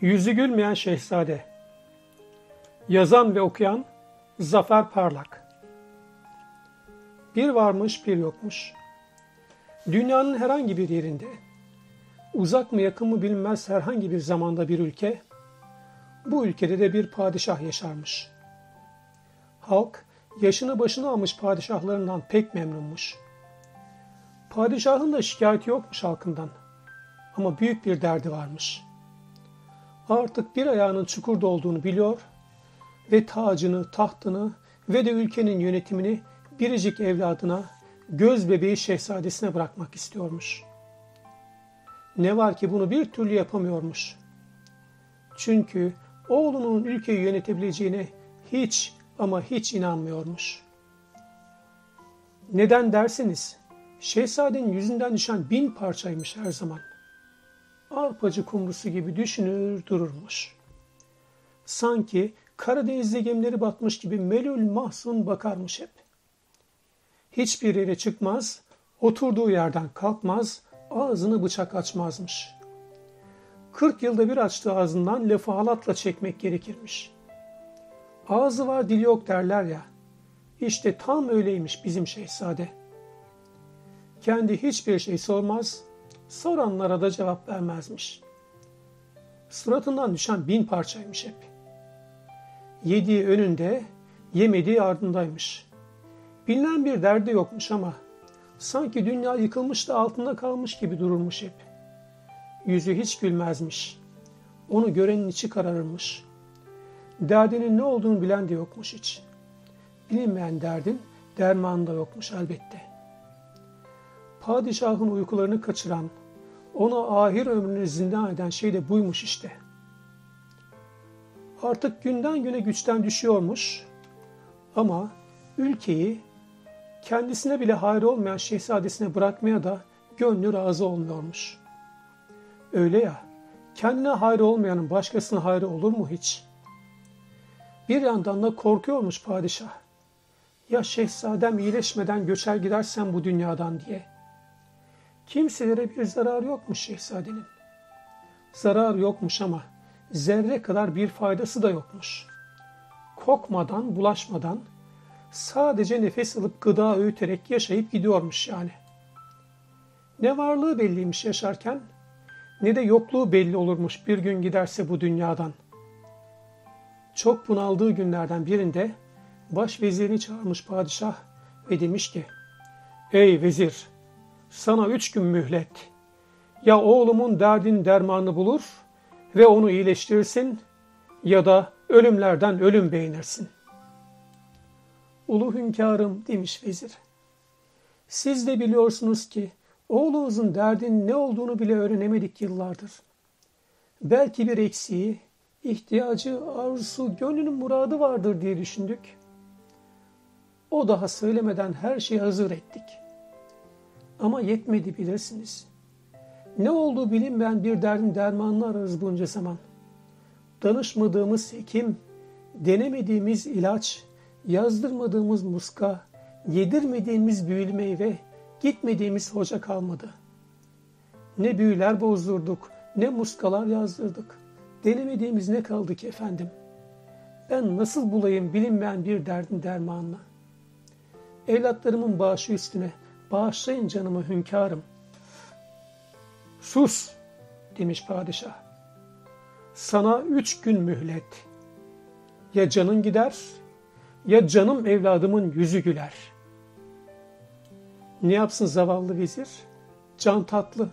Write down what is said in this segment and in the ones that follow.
Yüzü gülmeyen şehzade. Yazan ve okuyan Zafer Parlak. Bir varmış bir yokmuş. Dünyanın herhangi bir yerinde, uzak mı yakın mı bilinmez herhangi bir zamanda bir ülke, bu ülkede de bir padişah yaşarmış. Halk yaşını başına almış padişahlarından pek memnunmuş. Padişahın da şikayeti yokmuş halkından ama büyük bir derdi varmış.'' Artık bir ayağının çukurda olduğunu biliyor ve tacını, tahtını ve de ülkenin yönetimini biricik evladına, göz bebeği şehzadesine bırakmak istiyormuş. Ne var ki bunu bir türlü yapamıyormuş. Çünkü oğlunun ülkeyi yönetebileceğine hiç ama hiç inanmıyormuş. Neden dersiniz? Şehzadenin yüzünden düşen bin parçaymış her zaman arpacı kumrusu gibi düşünür dururmuş. Sanki Karadeniz'de gemileri batmış gibi melul mahzun bakarmış hep. Hiçbir yere çıkmaz, oturduğu yerden kalkmaz, ağzını bıçak açmazmış. Kırk yılda bir açtığı ağzından lafı halatla çekmek gerekirmiş. Ağzı var dili yok derler ya. İşte tam öyleymiş bizim şehzade. Kendi hiçbir şey sormaz, soranlara da cevap vermezmiş. Suratından düşen bin parçaymış hep. Yediği önünde, yemediği ardındaymış. Bilinen bir derdi yokmuş ama sanki dünya yıkılmış da altında kalmış gibi dururmuş hep. Yüzü hiç gülmezmiş. Onu görenin içi kararırmış. Derdinin ne olduğunu bilen de yokmuş hiç. Bilinmeyen derdin dermanı da yokmuş elbette. Padişahın uykularını kaçıran, onu ahir ömrünü zindan eden şey de buymuş işte. Artık günden güne güçten düşüyormuş ama ülkeyi kendisine bile hayır olmayan şehzadesine bırakmaya da gönlü razı olmuyormuş. Öyle ya, kendine hayır olmayanın başkasına hayır olur mu hiç? Bir yandan da korkuyormuş padişah. Ya şehzadem iyileşmeden göçer gidersen bu dünyadan diye. Kimselere bir zarar yokmuş şehzadenin. Zarar yokmuş ama zerre kadar bir faydası da yokmuş. Kokmadan, bulaşmadan sadece nefes alıp gıda öğüterek yaşayıp gidiyormuş yani. Ne varlığı belliymiş yaşarken ne de yokluğu belli olurmuş bir gün giderse bu dünyadan. Çok bunaldığı günlerden birinde baş vezirini çağırmış padişah ve demiş ki Ey vezir sana üç gün mühlet. Ya oğlumun derdin dermanı bulur ve onu iyileştirirsin ya da ölümlerden ölüm beğenirsin. Ulu hünkârım demiş vezir. Siz de biliyorsunuz ki oğlunuzun derdin ne olduğunu bile öğrenemedik yıllardır. Belki bir eksiği, ihtiyacı, arzusu, gönlünün muradı vardır diye düşündük. O daha söylemeden her şeyi hazır ettik. Ama yetmedi bilirsiniz. Ne olduğu bilinmeyen bir derdin dermanını ararız bunca zaman. Danışmadığımız hekim, denemediğimiz ilaç, yazdırmadığımız muska, yedirmediğimiz büyülü meyve, gitmediğimiz hoca kalmadı. Ne büyüler bozdurduk, ne muskalar yazdırdık. Denemediğimiz ne kaldı ki efendim? Ben nasıl bulayım bilinmeyen bir derdin dermanını? Evlatlarımın bağışı üstüne Bağışlayın canımı hünkârım. Sus demiş padişah. Sana üç gün mühlet. Ya canın gider ya canım evladımın yüzü güler. Ne yapsın zavallı vezir? Can tatlı.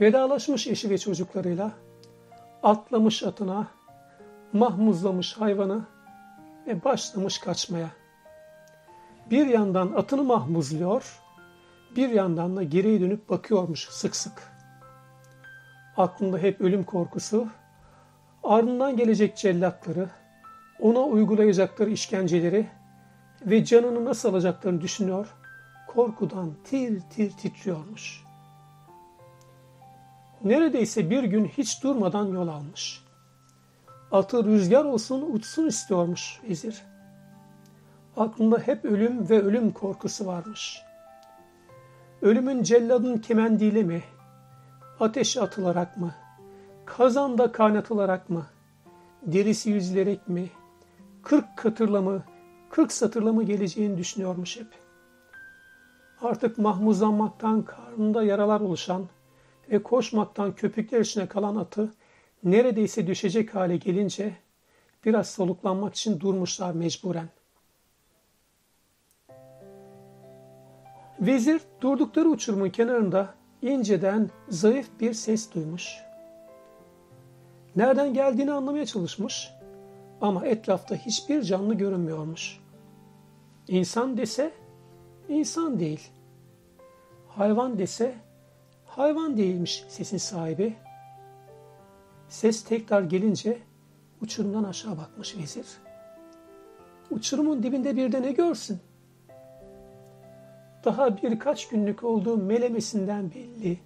Vedalaşmış eşi ve çocuklarıyla, atlamış atına, mahmuzlamış hayvanı ve başlamış kaçmaya.'' Bir yandan atını mahmuzluyor, bir yandan da geriye dönüp bakıyormuş sık sık. Aklında hep ölüm korkusu, ardından gelecek cellatları, ona uygulayacakları işkenceleri ve canını nasıl alacaklarını düşünüyor, korkudan tir tir titriyormuş. Neredeyse bir gün hiç durmadan yol almış. Atı rüzgar olsun uçsun istiyormuş vezir. Aklında hep ölüm ve ölüm korkusu varmış. Ölümün celladın kemendiyle mi, ateşe atılarak mı, kazanda kaynatılarak mı, derisi yüzülerek mi, kırk katırla mı, kırk satırla mı geleceğini düşünüyormuş hep. Artık mahmuzlanmaktan karnında yaralar oluşan ve koşmaktan köpükler içine kalan atı neredeyse düşecek hale gelince biraz soluklanmak için durmuşlar mecburen. Vezir durdukları uçurumun kenarında inceden zayıf bir ses duymuş. Nereden geldiğini anlamaya çalışmış ama etrafta hiçbir canlı görünmüyormuş. İnsan dese insan değil. Hayvan dese hayvan değilmiş sesin sahibi. Ses tekrar gelince uçurumdan aşağı bakmış vezir. Uçurumun dibinde bir de ne görsün? Daha birkaç günlük olduğu melemesinden belli.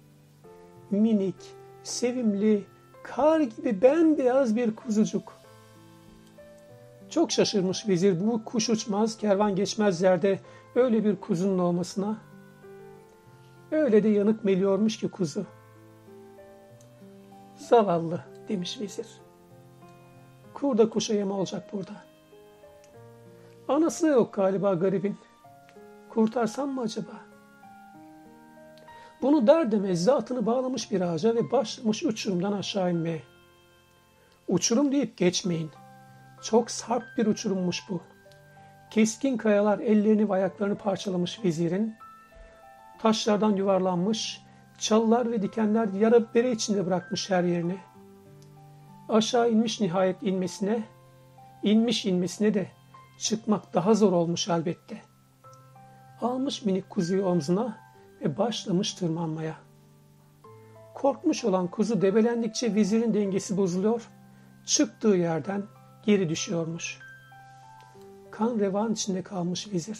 Minik, sevimli, kar gibi bembeyaz bir kuzucuk. Çok şaşırmış vezir bu kuş uçmaz, kervan geçmez yerde öyle bir kuzunun olmasına. Öyle de yanık meliyormuş ki kuzu. Zavallı demiş vezir. Kurda kuşa yem olacak burada. Anası yok galiba garibin. Kurtarsam mı acaba? Bunu der demez zatını bağlamış bir ağaca ve başlamış uçurumdan aşağı inmeye. Uçurum deyip geçmeyin. Çok sarp bir uçurummuş bu. Keskin kayalar ellerini ve ayaklarını parçalamış vezirin. Taşlardan yuvarlanmış, çalılar ve dikenler yara bere içinde bırakmış her yerini. Aşağı inmiş nihayet inmesine, inmiş inmesine de çıkmak daha zor olmuş elbette. Almış minik kuzuyu omzuna ve başlamış tırmanmaya. Korkmuş olan kuzu debelendikçe vezirin dengesi bozuluyor, çıktığı yerden geri düşüyormuş. Kan revan içinde kalmış vezir.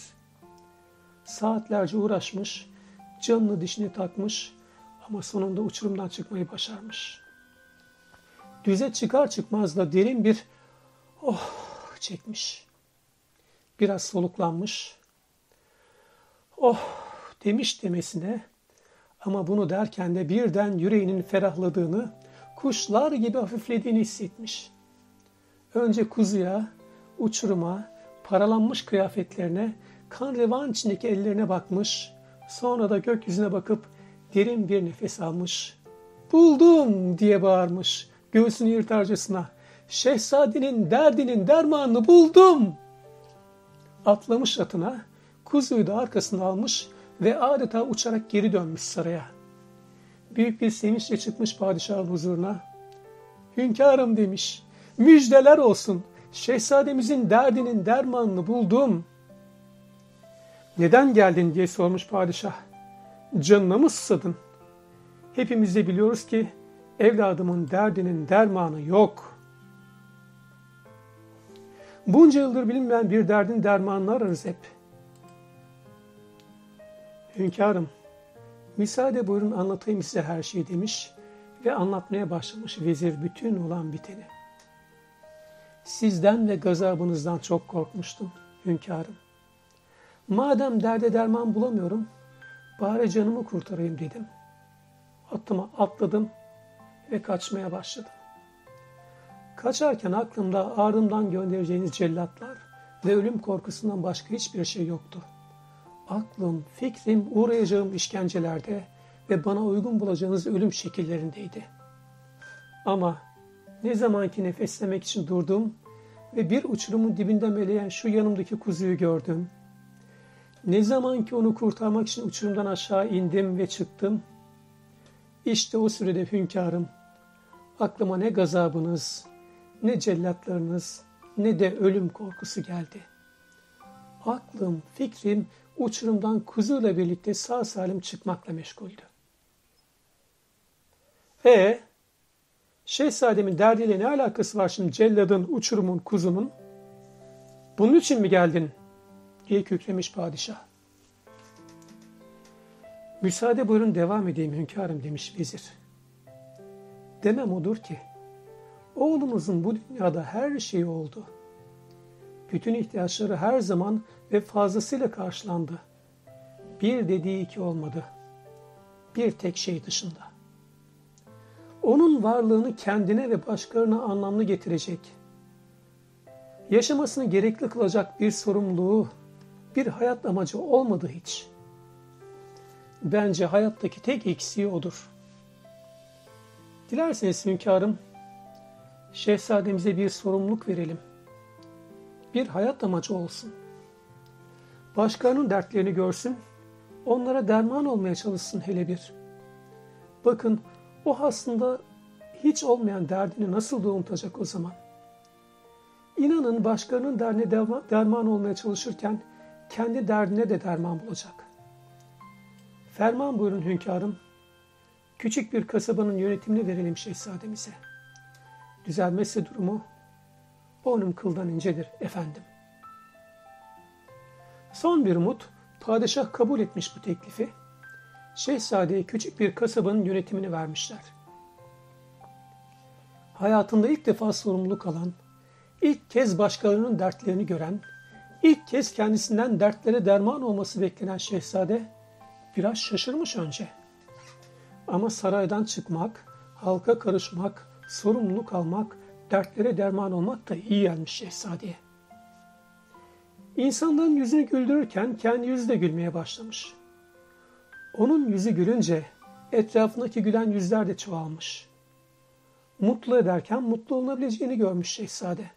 Saatlerce uğraşmış, canını dişine takmış ama sonunda uçurumdan çıkmayı başarmış. Düze çıkar çıkmaz da derin bir oh çekmiş. Biraz soluklanmış. Oh demiş demesine ama bunu derken de birden yüreğinin ferahladığını, kuşlar gibi hafiflediğini hissetmiş. Önce kuzuya, uçuruma, paralanmış kıyafetlerine, kan revan içindeki ellerine bakmış, sonra da gökyüzüne bakıp derin bir nefes almış. Buldum diye bağırmış göğsünü yırtarcasına. Şehzadenin derdinin dermanını buldum. Atlamış atına, kuzuyu da arkasına almış ve adeta uçarak geri dönmüş saraya. Büyük bir sevinçle çıkmış padişahın huzuruna. Hünkârım demiş, müjdeler olsun, şehzademizin derdinin dermanını buldum. Neden geldin diye sormuş padişah. Canına mı susadın? Hepimiz de biliyoruz ki evladımın derdinin dermanı yok. Bunca yıldır bilinmeyen bir derdin dermanını ararız hep. Hünkârım, müsaade buyurun anlatayım size her şeyi demiş ve anlatmaya başlamış vezir bütün olan biteni. Sizden ve gazabınızdan çok korkmuştum hünkârım. Madem derde derman bulamıyorum, bari canımı kurtarayım dedim. Atıma atladım ve kaçmaya başladım. Kaçarken aklımda ardımdan göndereceğiniz cellatlar ve ölüm korkusundan başka hiçbir şey yoktu. Aklım, fikrim uğrayacağım işkencelerde ve bana uygun bulacağınız ölüm şekillerindeydi. Ama ne zamanki nefeslemek için durdum ve bir uçurumun dibinde meleyen şu yanımdaki kuzuyu gördüm. Ne zamanki onu kurtarmak için uçurumdan aşağı indim ve çıktım. İşte o sürede hünkârım aklıma ne gazabınız, ne cellatlarınız, ne de ölüm korkusu geldi. Aklım, fikrim uçurumdan kuzuyla birlikte sağ salim çıkmakla meşguldü. E Şehzademin derdiyle ne alakası var şimdi celladın, uçurumun, kuzunun? Bunun için mi geldin? diye kükremiş padişah. Müsaade buyurun devam edeyim hünkârım demiş vezir. Demem odur ki, oğlumuzun bu dünyada her şeyi oldu. Bütün ihtiyaçları her zaman ve fazlasıyla karşılandı. Bir dediği iki olmadı. Bir tek şey dışında. onun varlığını kendine ve başkalarına anlamlı getirecek, yaşamasını gerekli kılacak bir sorumluluğu, bir hayat amacı olmadı hiç. Bence hayattaki tek eksiği odur. Dilerseniz hünkârım, şehzademize bir sorumluluk verelim. Bir hayat amacı olsun. Başkalarının dertlerini görsün, onlara derman olmaya çalışsın hele bir. Bakın o aslında hiç olmayan derdini nasıl da o zaman. İnanın başkalarının derdine derman olmaya çalışırken kendi derdine de derman bulacak. Ferman buyurun hünkârım. Küçük bir kasabanın yönetimini verelim şehzademize. Düzelmezse durumu onun kıldan incedir efendim. Son bir umut, padişah kabul etmiş bu teklifi. Şehzadeye küçük bir kasabanın yönetimini vermişler. Hayatında ilk defa sorumluluk alan, ilk kez başkalarının dertlerini gören, ilk kez kendisinden dertlere derman olması beklenen şehzade biraz şaşırmış önce. Ama saraydan çıkmak, halka karışmak, sorumluluk almak, dertlere derman olmak da iyi gelmiş şehzadeye. İnsanların yüzünü güldürürken kendi yüzü de gülmeye başlamış. Onun yüzü gülünce etrafındaki gülen yüzler de çoğalmış. Mutlu ederken mutlu olunabileceğini görmüş şehzade.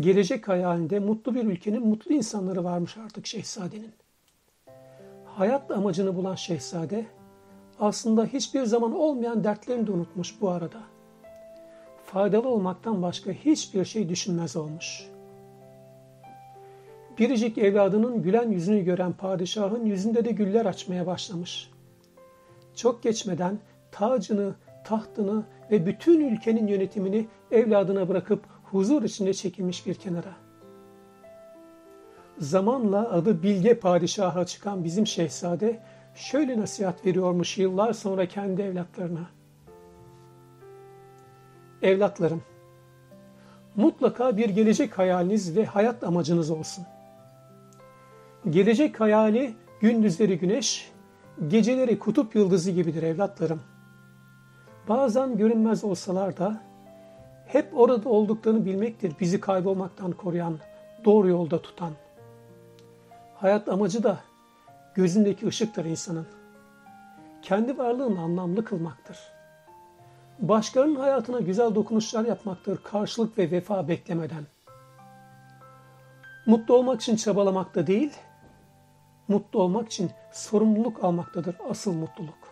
Gelecek hayalinde mutlu bir ülkenin mutlu insanları varmış artık şehzadenin. Hayat amacını bulan şehzade aslında hiçbir zaman olmayan dertlerini de unutmuş bu arada. Faydalı olmaktan başka hiçbir şey düşünmez olmuş.'' Biricik evladının gülen yüzünü gören padişahın yüzünde de güller açmaya başlamış. Çok geçmeden tacını, tahtını ve bütün ülkenin yönetimini evladına bırakıp huzur içinde çekilmiş bir kenara. Zamanla adı Bilge Padişah'a çıkan bizim şehzade şöyle nasihat veriyormuş yıllar sonra kendi evlatlarına. Evlatlarım, mutlaka bir gelecek hayaliniz ve hayat amacınız olsun. Gelecek hayali gündüzleri güneş, geceleri kutup yıldızı gibidir evlatlarım. Bazen görünmez olsalar da hep orada olduklarını bilmektir bizi kaybolmaktan koruyan, doğru yolda tutan. Hayat amacı da gözündeki ışıktır insanın. Kendi varlığını anlamlı kılmaktır. Başkalarının hayatına güzel dokunuşlar yapmaktır karşılık ve vefa beklemeden. Mutlu olmak için çabalamakta değil, mutlu olmak için sorumluluk almaktadır asıl mutluluk.